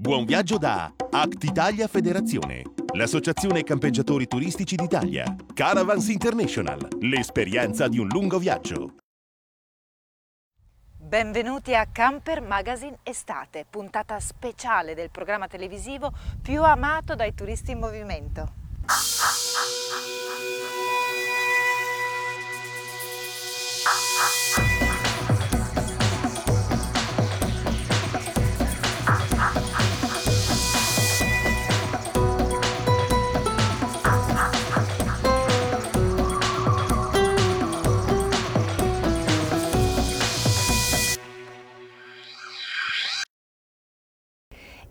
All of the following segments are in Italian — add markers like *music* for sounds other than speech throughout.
Buon viaggio da Act Italia Federazione, l'associazione campeggiatori turistici d'Italia. Caravans International, l'esperienza di un lungo viaggio. Benvenuti a Camper Magazine Estate, puntata speciale del programma televisivo più amato dai turisti in movimento.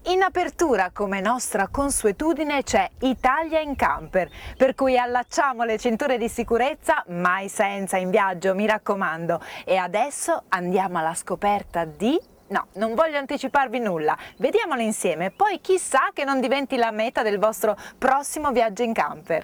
In apertura, come nostra consuetudine, c'è Italia in camper, per cui allacciamo le cinture di sicurezza, mai senza in viaggio, mi raccomando. E adesso andiamo alla scoperta di... No, non voglio anticiparvi nulla, vediamolo insieme, poi chissà che non diventi la meta del vostro prossimo viaggio in camper.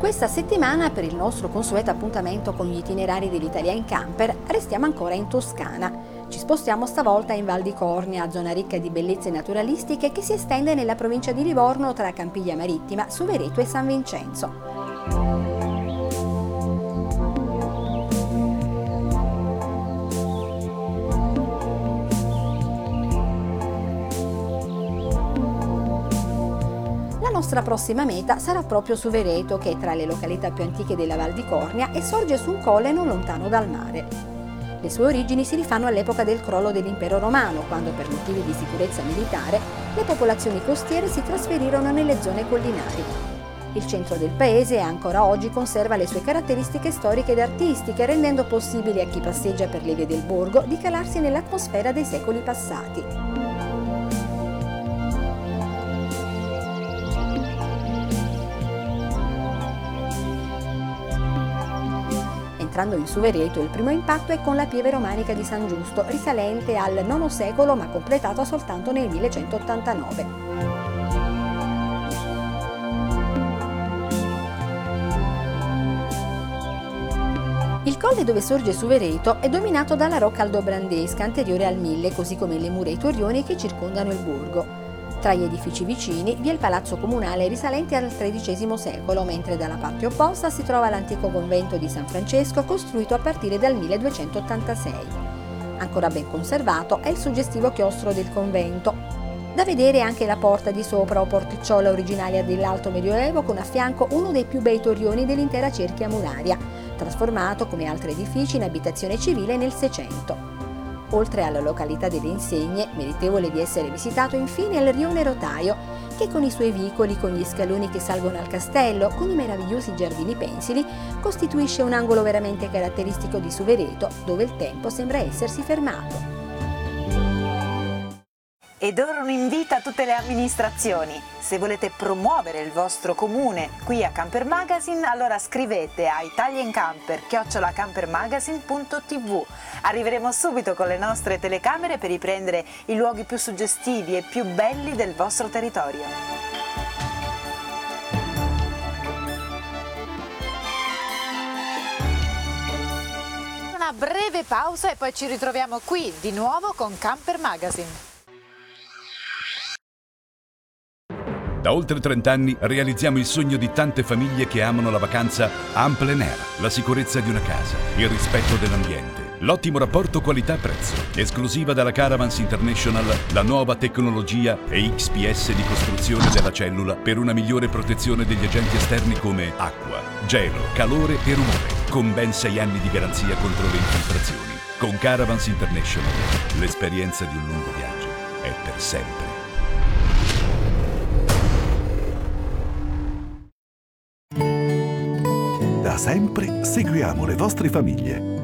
Questa settimana, per il nostro consueto appuntamento con gli itinerari dell'Italia in camper, restiamo ancora in Toscana. Ci spostiamo stavolta in Val di Cornia, zona ricca di bellezze naturalistiche che si estende nella provincia di Livorno tra Campiglia Marittima, Suvereto e San Vincenzo. La nostra prossima meta sarà proprio Suvereto, che è tra le località più antiche della Val di Cornia e sorge su un colle non lontano dal mare. Le sue origini si rifanno all'epoca del crollo dell'impero romano, quando per motivi di sicurezza militare le popolazioni costiere si trasferirono nelle zone collinari. Il centro del paese ancora oggi conserva le sue caratteristiche storiche ed artistiche, rendendo possibile a chi passeggia per le vie del borgo di calarsi nell'atmosfera dei secoli passati. Entrando in Suvereto il primo impatto è con la pieve romanica di San Giusto, risalente al IX secolo ma completata soltanto nel 1189. Il colle dove sorge Suvereto è dominato dalla rocca aldobrandesca anteriore al Mille, così come le mura e i torrioni che circondano il borgo. Tra gli edifici vicini vi è il palazzo comunale risalente al XIII secolo, mentre dalla parte opposta si trova l'antico convento di San Francesco costruito a partire dal 1286. Ancora ben conservato è il suggestivo chiostro del convento. Da vedere anche la porta di sopra o porticciola originaria dell'Alto Medioevo con a fianco uno dei più bei torrioni dell'intera cerchia muraria, trasformato come altri edifici in abitazione civile nel Seicento. Oltre alla località delle insegne, meritevole di essere visitato infine il rione Rotaio, che con i suoi vicoli, con gli scaloni che salgono al castello, con i meravigliosi giardini pensili, costituisce un angolo veramente caratteristico di Suvereto, dove il tempo sembra essersi fermato. Ed ora un invito a tutte le amministrazioni. Se volete promuovere il vostro comune qui a Camper Magazine, allora scrivete a italiancamper.campermagazine.tv. Arriveremo subito con le nostre telecamere per riprendere i luoghi più suggestivi e più belli del vostro territorio. Una breve pausa e poi ci ritroviamo qui di nuovo con Camper Magazine. Da oltre 30 anni realizziamo il sogno di tante famiglie che amano la vacanza en plein air, la sicurezza di una casa, il rispetto dell'ambiente, l'ottimo rapporto qualità-prezzo. Esclusiva dalla Caravans International, la nuova tecnologia e XPS di costruzione della cellula per una migliore protezione degli agenti esterni come acqua, gelo, calore e rumore, con ben 6 anni di garanzia contro le infiltrazioni. Con Caravans International, l'esperienza di un lungo viaggio è per sempre. Sempre seguiamo le vostre famiglie.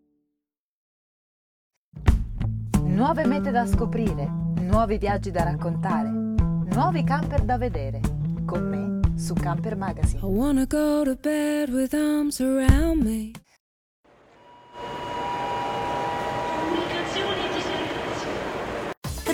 Nuove mete da scoprire, nuovi viaggi da raccontare, nuovi camper da vedere. Con me su Camper Magazine. I wanna go to bed with arms around me.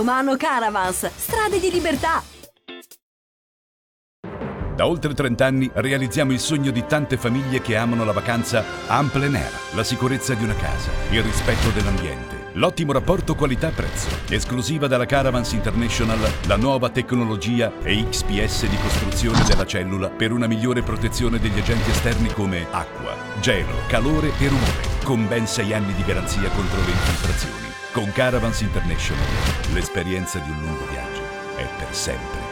Romano Caravans, strade di libertà. Da oltre 30 anni realizziamo il sogno di tante famiglie che amano la vacanza en plein air, la sicurezza di una casa, il rispetto dell'ambiente, l'ottimo rapporto qualità-prezzo. Esclusiva dalla Caravans International, la nuova tecnologia e XPS di costruzione della cellula per una migliore protezione degli agenti esterni come acqua, gelo, calore e rumore, con ben 6 anni di garanzia contro le infiltrazioni. Con Caravans International l'esperienza di un lungo viaggio è per sempre.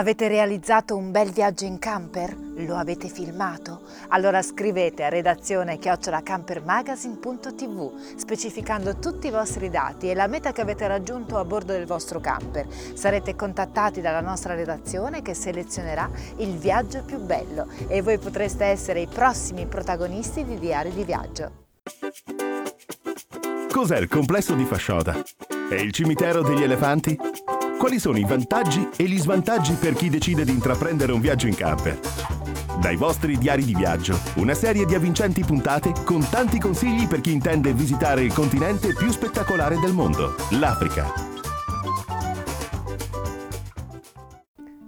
Avete realizzato un bel viaggio in camper? Lo avete filmato? Allora scrivete a redazione chiocciolacampermagazine.tv specificando tutti i vostri dati e la meta che avete raggiunto a bordo del vostro camper. Sarete contattati dalla nostra redazione che selezionerà il viaggio più bello e voi potreste essere i prossimi protagonisti di Diari di Viaggio. Cos'è il complesso di Fasciota? È il cimitero degli elefanti? Quali sono i vantaggi e gli svantaggi per chi decide di intraprendere un viaggio in camper? Dai vostri diari di viaggio, una serie di avvincenti puntate con tanti consigli per chi intende visitare il continente più spettacolare del mondo, l'Africa.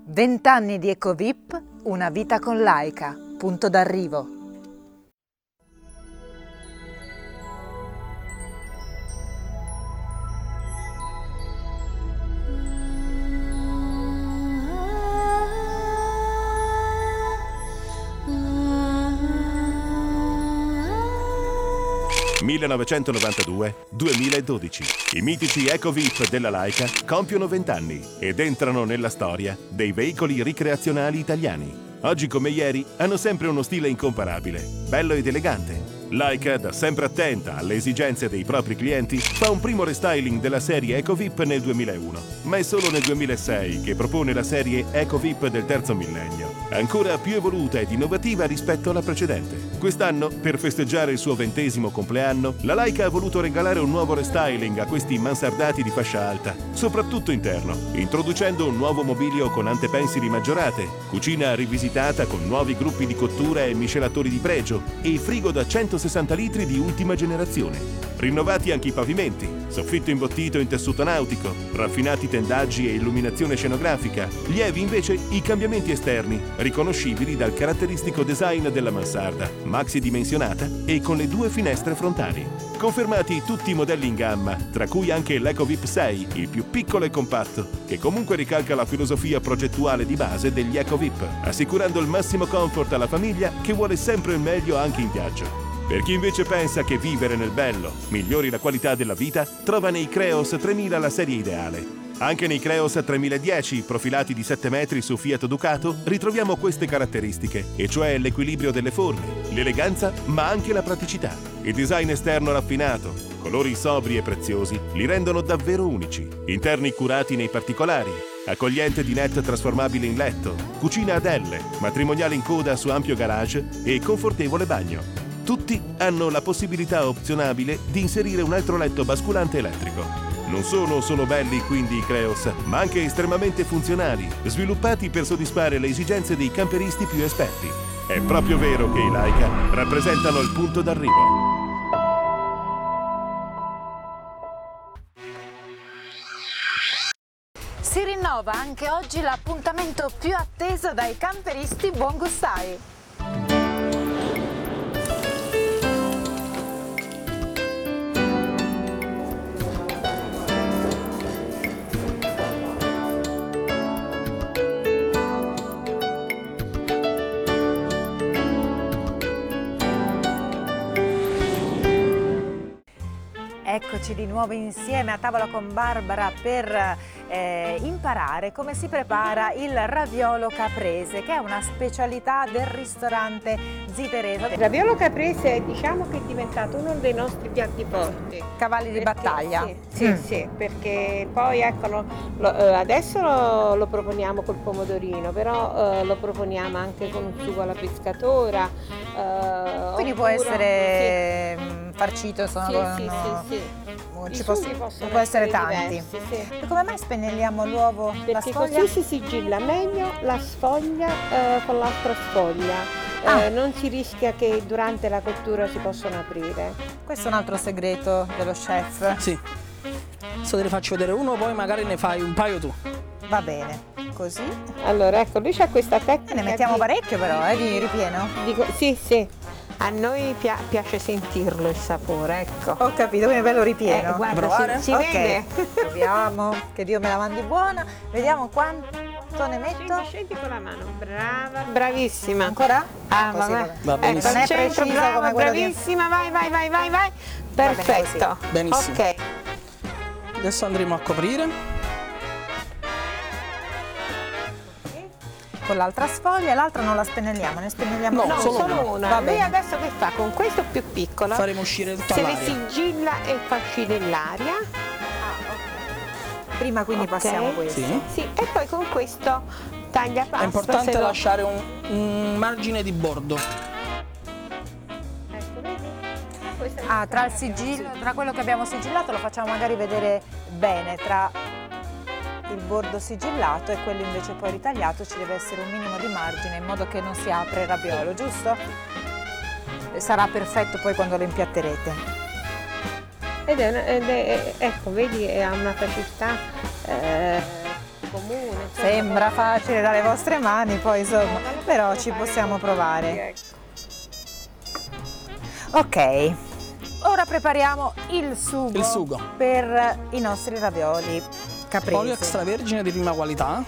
Vent'anni di Ecovip, una vita con Laika, punto d'arrivo. ...1992-2012. I mitici EcoVip della Laika compiono 20 anni ed entrano nella storia dei veicoli ricreazionali italiani. Oggi come ieri hanno sempre uno stile incomparabile, bello ed elegante. Laika, da sempre attenta alle esigenze dei propri clienti, fa un primo restyling della serie EcoVip nel 2001, ma è solo nel 2006 che propone la serie EcoVip del terzo millennio, ancora più evoluta ed innovativa rispetto alla precedente. Quest'anno, per festeggiare il suo ventesimo compleanno, la Laika ha voluto regalare un nuovo restyling a questi mansardati di fascia alta, soprattutto interno, introducendo un nuovo mobilio con antepensili maggiorate, cucina rivisitata con nuovi gruppi di cottura e miscelatori di pregio e frigo da 160 litri di ultima generazione. Rinnovati anche i pavimenti, soffitto imbottito in tessuto nautico, raffinati tendaggi e illuminazione scenografica, lievi invece i cambiamenti esterni, riconoscibili dal caratteristico design della mansarda, maxi dimensionata e con le due finestre frontali. Confermati tutti i modelli in gamma, tra cui anche l'EcoVip 6, il più piccolo e compatto, che comunque ricalca la filosofia progettuale di base degli EcoVip, assicurando il massimo comfort alla famiglia che vuole sempre il meglio anche in viaggio. Per chi invece pensa che vivere nel bello migliori la qualità della vita, trova nei Creos 3000 la serie ideale. Anche nei Creos 3010, profilati di 7 metri su Fiat Ducato, ritroviamo queste caratteristiche, e cioè l'equilibrio delle forme, l'eleganza, ma anche la praticità. Il design esterno raffinato, colori sobri e preziosi, li rendono davvero unici. Interni curati nei particolari, accogliente dinette trasformabile in letto, cucina ad L, matrimoniale in coda su ampio garage e confortevole bagno. Tutti hanno la possibilità opzionabile di inserire un altro letto basculante elettrico. Non sono solo belli quindi i Creos, ma anche estremamente funzionali, sviluppati per soddisfare le esigenze dei camperisti più esperti. È proprio vero che i Laika rappresentano il punto d'arrivo. Si rinnova anche oggi l'appuntamento più atteso dai camperisti buongustai. Di nuovo insieme a tavola con Barbara per eh, imparare come si prepara il raviolo caprese, che è una specialità del ristorante Ziteresa. Il raviolo caprese diciamo che è diventato uno dei nostri piatti forti. Cavalli di Perché- battaglia. Sì, sì, Mm. sì, perché poi ecco, lo- eh, adesso lo, lo proponiamo col pomodorino, però eh, lo proponiamo anche con un sugo alla pescatora. eh, Quindi può oppure- essere mm, farcito, sono Sì, con- sì, sì, sì, sì. ci I posso- possono può essere tanti. diversi, sì. E come mai spennelliamo l'uovo, la Perché sfoglia? così si sigilla meglio la sfoglia eh, con l'altra sfoglia. Eh, Ah. non si rischia che durante la cottura si possano aprire. Questo è un altro segreto dello chef. Sì. Adesso te ne faccio vedere uno, poi magari ne fai un paio tu. Va bene, così. Allora, ecco, lui c'ha questa E tecnica. ne mettiamo di- parecchio però, eh, di ripieno. Dico, sì, sì. A noi pia- piace sentirlo il sapore, ecco. Ho capito, quindi è bello ripieno. Eh, guarda, si, si Ok, vede? *laughs* proviamo, che Dio me la mandi buona. Vediamo quanto ne metto. Scendi, scendi con la mano. Brava. Bravissima. Ancora? Ah, Così, vabbè. Va Ecco, benissimo. Non è preciso brava, come bravissima, vai, vai, vai, vai, vai. bene Perfetto. Benissimo. Ok. Adesso andremo a coprire. Con l'altra sfoglia, l'altra non la spennelliamo, ne spennelliamo No. No, solo solo, una. Va bene. adesso che fa? Con questo più piccolo Faremo uscire tutta se le sigilla e fa uscire l'aria. Prima quindi Ok. passiamo questo. Sì. Sì, e poi con questo taglia pasta. È importante lasciare un, un margine di bordo. Ecco, Ah, tra sigillo, tra quello che abbiamo sigillato lo facciamo magari vedere bene, tra il bordo sigillato e quello invece poi ritagliato ci deve essere un minimo di margine in modo che non si apre il raviolo, giusto? Sarà perfetto poi quando lo impiatterete. Ed è, una- ed è- ecco, vedi, ha una facilità eh, comune. insomma, Sembra facile dalle vostre mani, poi insomma, lo però ci possiamo provare. ecco. Ok, ora prepariamo il sugo, Il sugo. per i nostri ravioli capresi. Olio extravergine di prima qualità.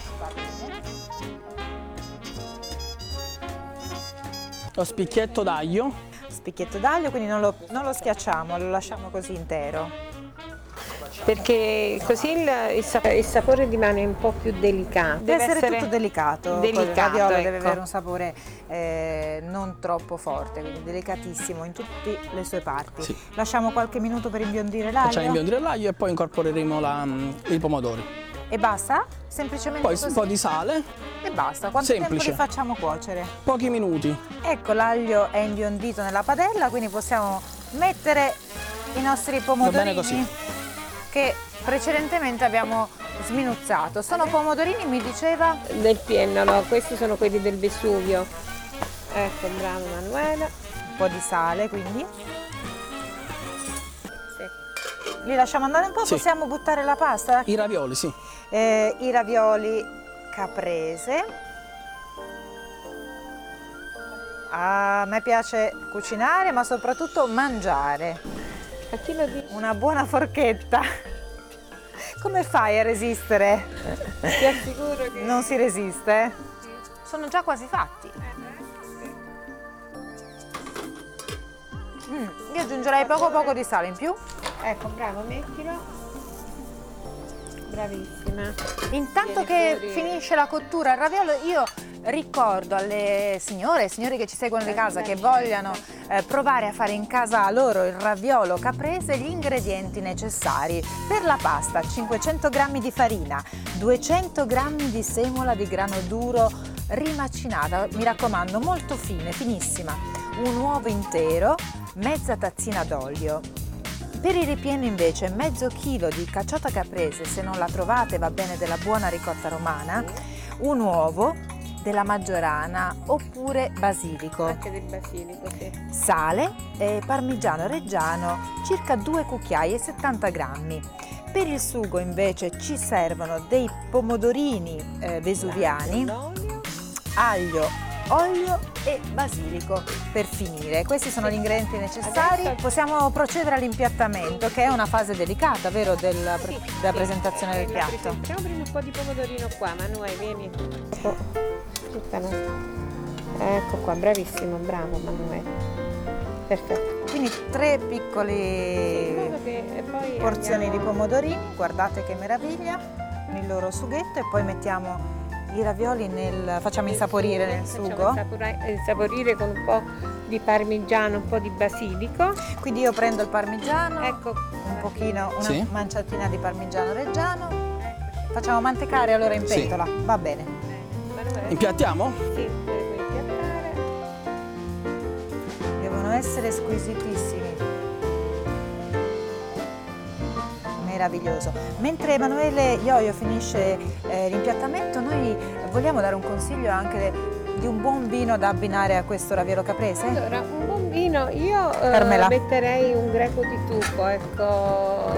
Lo spicchietto d'aglio. Spicchietto d'aglio, quindi non lo, non lo schiacciamo, lo lasciamo così intero. Perché così il, il sap- il sapore rimane un po' più delicato. Deve, essere, tutto delicato. delicato, il raviolo deve ecco. avere un sapore eh, non troppo forte, quindi delicatissimo in tutte le sue parti. Sì. Lasciamo qualche minuto per imbiondire l'aglio. Facciamo imbiondire l'aglio e poi incorporeremo la- mm, i pomodori. E basta? Semplicemente Poi così? un po' di sale, E basta. Quanto Semplice. tempo li facciamo cuocere? pochi minuti. Ecco, l'aglio è imbiondito nella padella, quindi possiamo mettere i nostri pomodorini così. Che precedentemente abbiamo sminuzzato. Sono pomodorini, mi diceva, Del piennolo, questi sono quelli del Vesuvio. Ecco, bravo Manuela. un po' di sale, quindi Sì. li lasciamo andare un po', Sì. possiamo buttare la pasta? I ravioli, sì. Eh, I ravioli caprese. Ah, a me piace cucinare, ma soprattutto mangiare. A chi lo dici? Una buona forchetta. Come fai a resistere? Ti assicuro che... Non si resiste? Sono già quasi fatti. Mm, io aggiungerei poco poco di sale in più. Ecco, bravo, mettilo. Bravissima. Intanto Vieni che fuori. finisce la cottura il raviolo, io ricordo alle signore e signori che ci seguono di casa che vogliano eh, provare a fare in casa loro il raviolo caprese gli ingredienti necessari. Per la pasta 500 g di farina, 200 g di semola di grano duro rimacinata, mi raccomando molto fine, finissima, un uovo intero, mezza tazzina d'olio, per il ripieno invece mezzo chilo di cacciata caprese, se non la trovate va bene della buona ricotta romana, un uovo della maggiorana oppure basilico, Anche del basilico, sì. sale e parmigiano reggiano circa 2 cucchiai e 70 grammi. Per il sugo invece ci servono dei pomodorini eh, vesuviani, aglio, olio e basilico per finire. Questi sono gli ingredienti necessari. Adesso- Possiamo procedere all'impiattamento, che è una fase delicata, vero, della, pre- Sì, della sì. presentazione del Eh, piatto. Mettiamo prima un po' di pomodorino qua, Manuel, vieni. Ecco, Ecco qua, bravissimo, bravo Manuel. Perfetto. Quindi tre piccole porzioni di pomodorini, guardate che meraviglia, il loro sughetto e poi mettiamo i ravioli nel, facciamo insaporire nel sugo. Facciamo insaporire con un po' di parmigiano, un po' di basilico. Quindi io prendo il parmigiano, ecco, un pochino, una sì. manciatina di parmigiano reggiano. Facciamo mantecare allora in pentola, sì. va bene. Impiattiamo? Sì, devo impiattare. Devono essere squisitissimi. Meraviglioso. Mentre Emanuele Ioio finisce eh, l'impiattamento, noi vogliamo dare un consiglio anche di un buon vino da abbinare a questo raviolo caprese? Allora, un buon vino, io eh, metterei un greco di tuffo, ecco,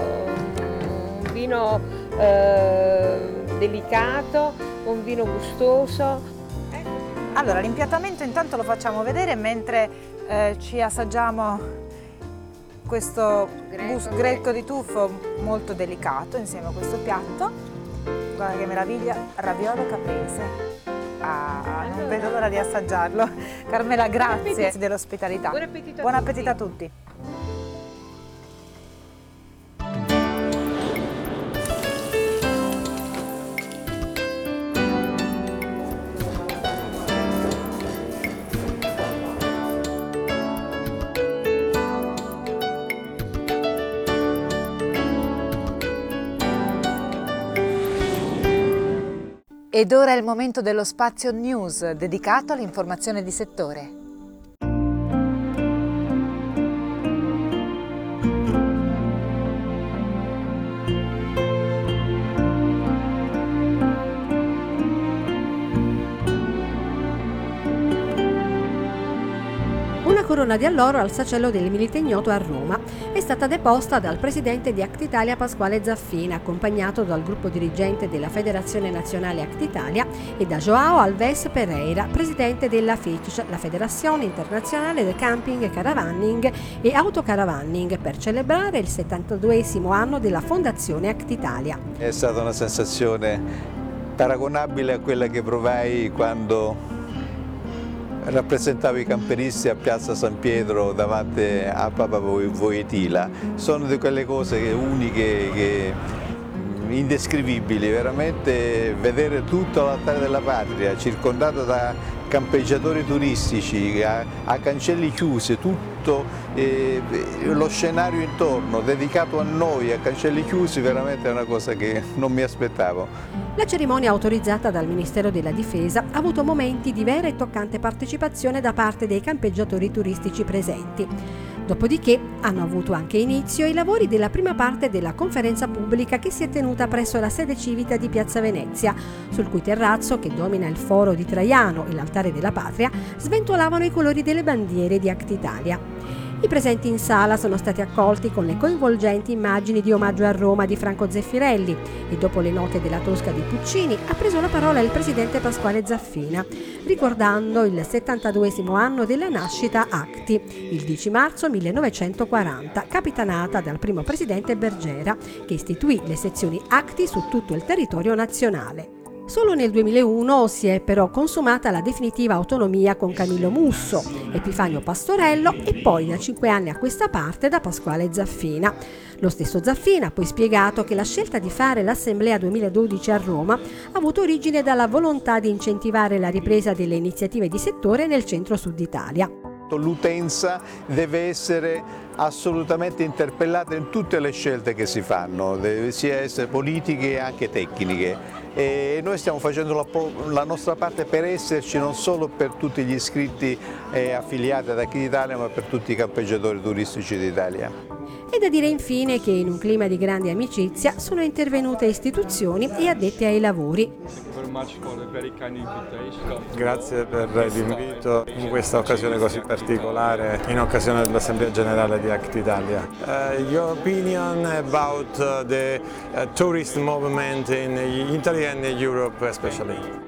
un vino eh, delicato, un vino gustoso. Allora, l'impiattamento intanto lo facciamo vedere mentre eh, ci assaggiamo questo greco, greco di tuffo molto delicato insieme a questo piatto. Guarda che meraviglia, raviolo caprese. Ah, non vedo l'ora di assaggiarlo. *laughs* Carmela, grazie dell'ospitalità. Buon appetito, Buon appetito a tutti. Ed ora è il momento dello spazio news dedicato all'informazione di settore. Corona di alloro al sacello del Milite Ignoto a Roma. È stata deposta dal presidente di Actitalia Pasquale Zaffina, accompagnato dal gruppo dirigente della Federazione Nazionale Actitalia e da Joao Alves Pereira, presidente della FICC, la Federazione Internazionale del Camping, Caravanning e Autocaravanning, per celebrare il 72 anno della Fondazione Actitalia. È stata una sensazione paragonabile a quella che provai quando rappresentavo i camperisti a Piazza San Pietro davanti a Papa Voitila. Sono di quelle cose uniche, che, indescrivibili, veramente vedere tutto l'altare della patria circondato da campeggiatori turistici, a, a cancelli chiusi, tutto eh, lo scenario intorno dedicato a noi, a cancelli chiusi, veramente è una cosa che non mi aspettavo. La cerimonia autorizzata dal Ministero della Difesa ha avuto momenti di vera e toccante partecipazione da parte dei campeggiatori turistici presenti. Dopodiché hanno avuto anche inizio i lavori della prima parte della conferenza pubblica che si è tenuta presso la sede civica di Piazza Venezia, sul cui terrazzo, che domina il foro di Traiano e l'altare della patria, sventolavano i colori delle bandiere di Act Italia. I presenti in sala sono stati accolti con le coinvolgenti immagini di omaggio a Roma di Franco Zeffirelli e dopo le note della Tosca di Puccini ha preso la parola il presidente Pasquale Zaffina, ricordando il 72 anno della nascita Acti, il 10 marzo 1940, capitanata dal primo presidente Bergera, che istituì le sezioni Acti su tutto il territorio nazionale. Solo nel 2001 si è però consumata la definitiva autonomia con Camillo Musso, Epifanio Pastorello e poi da cinque anni a questa parte da Pasquale Zaffina. Lo stesso Zaffina ha poi spiegato che la scelta di fare l'Assemblea 2012 a Roma ha avuto origine dalla volontà di incentivare la ripresa delle iniziative di settore nel centro-sud Italia. L'utenza deve essere assolutamente interpellata in tutte le scelte che si fanno, sia politiche che anche tecniche e noi stiamo facendo la, la, nostra parte per esserci non solo per tutti gli iscritti e affiliati ad Acchi d'Italia ma per tutti i campeggiatori turistici d'Italia. È da dire infine che in un clima di grande amicizia sono intervenute istituzioni e addetti ai lavori. Grazie per l'invito in questa occasione così particolare, in occasione dell'Assemblea Generale di Act Italia. Uh, your opinion about uh, the uh, tourist movement in Italy and in Europe especially?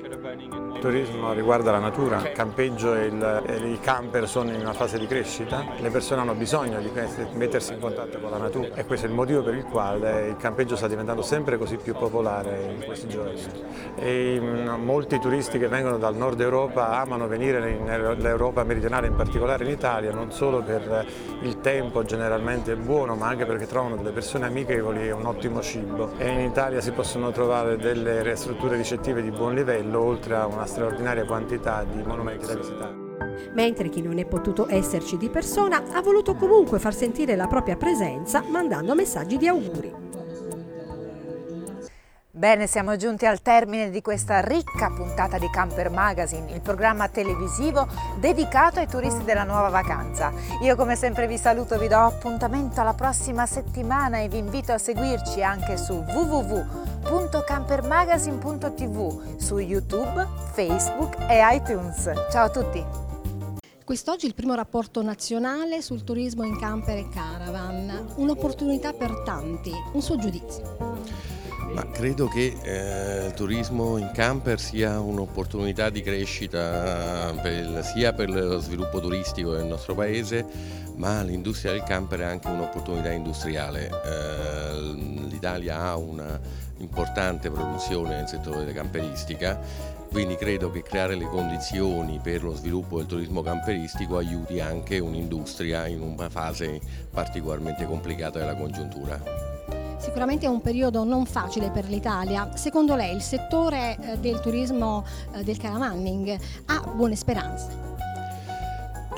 Turismo riguarda la natura, il campeggio e, i camper sono in una fase di crescita, le persone hanno bisogno di mettersi in contatto con la natura e questo è il motivo per il quale il campeggio sta diventando sempre così più popolare in questi giorni. E mm, molti turisti che vengono dal nord Europa amano venire nell'Europa meridionale, in particolare in Italia, non solo per il tempo generalmente buono, ma anche perché trovano delle persone amichevoli e un ottimo cibo. E in Italia si possono trovare delle strutture ricettive di buon livello, oltre a una straordinaria quantità di monumenti da visitare mentre chi non è potuto esserci di persona ha voluto comunque far sentire la propria presenza mandando messaggi di auguri. Bene, siamo giunti al termine di questa ricca puntata di Camper Magazine, il programma televisivo dedicato ai turisti della nuova vacanza. Io come sempre vi saluto, vi do appuntamento alla prossima settimana e vi invito a seguirci anche su www.campermagazine.tv, su YouTube, Facebook e iTunes. Ciao a tutti! Quest'oggi il primo rapporto nazionale sul turismo in camper e caravan, un'opportunità per tanti, un suo giudizio. Ma credo che eh, il turismo in camper sia un'opportunità di crescita per sia per lo sviluppo turistico del nostro paese, ma l'industria del camper è anche un'opportunità industriale. Eh, L'Italia ha una importante produzione nel settore della camperistica, quindi credo che creare le condizioni per lo sviluppo del turismo camperistico aiuti anche un'industria in una fase particolarmente complicata della congiuntura. Sicuramente è un periodo non facile per l'Italia. Secondo lei il settore eh, del turismo eh, del caravanning ha buone speranze?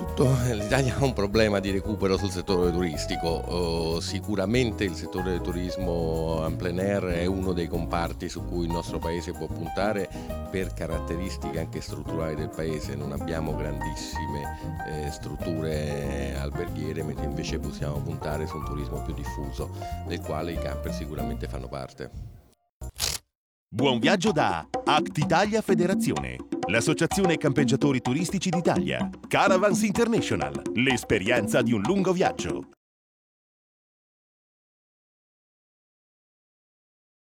Tutto, l'Italia *laughs* ha un problema di recupero sul settore turistico, uh, sicuramente il settore del turismo en plein air è uno dei comparti su cui il nostro paese può puntare per caratteristiche anche strutturali del paese, non abbiamo grandissime eh, strutture alberghiere mentre invece possiamo puntare su un turismo più diffuso del quale i camper sicuramente fanno parte. Buon viaggio da Act Italia Federazione l'Associazione Campeggiatori Turistici d'Italia, Caravans International, l'esperienza di un lungo viaggio.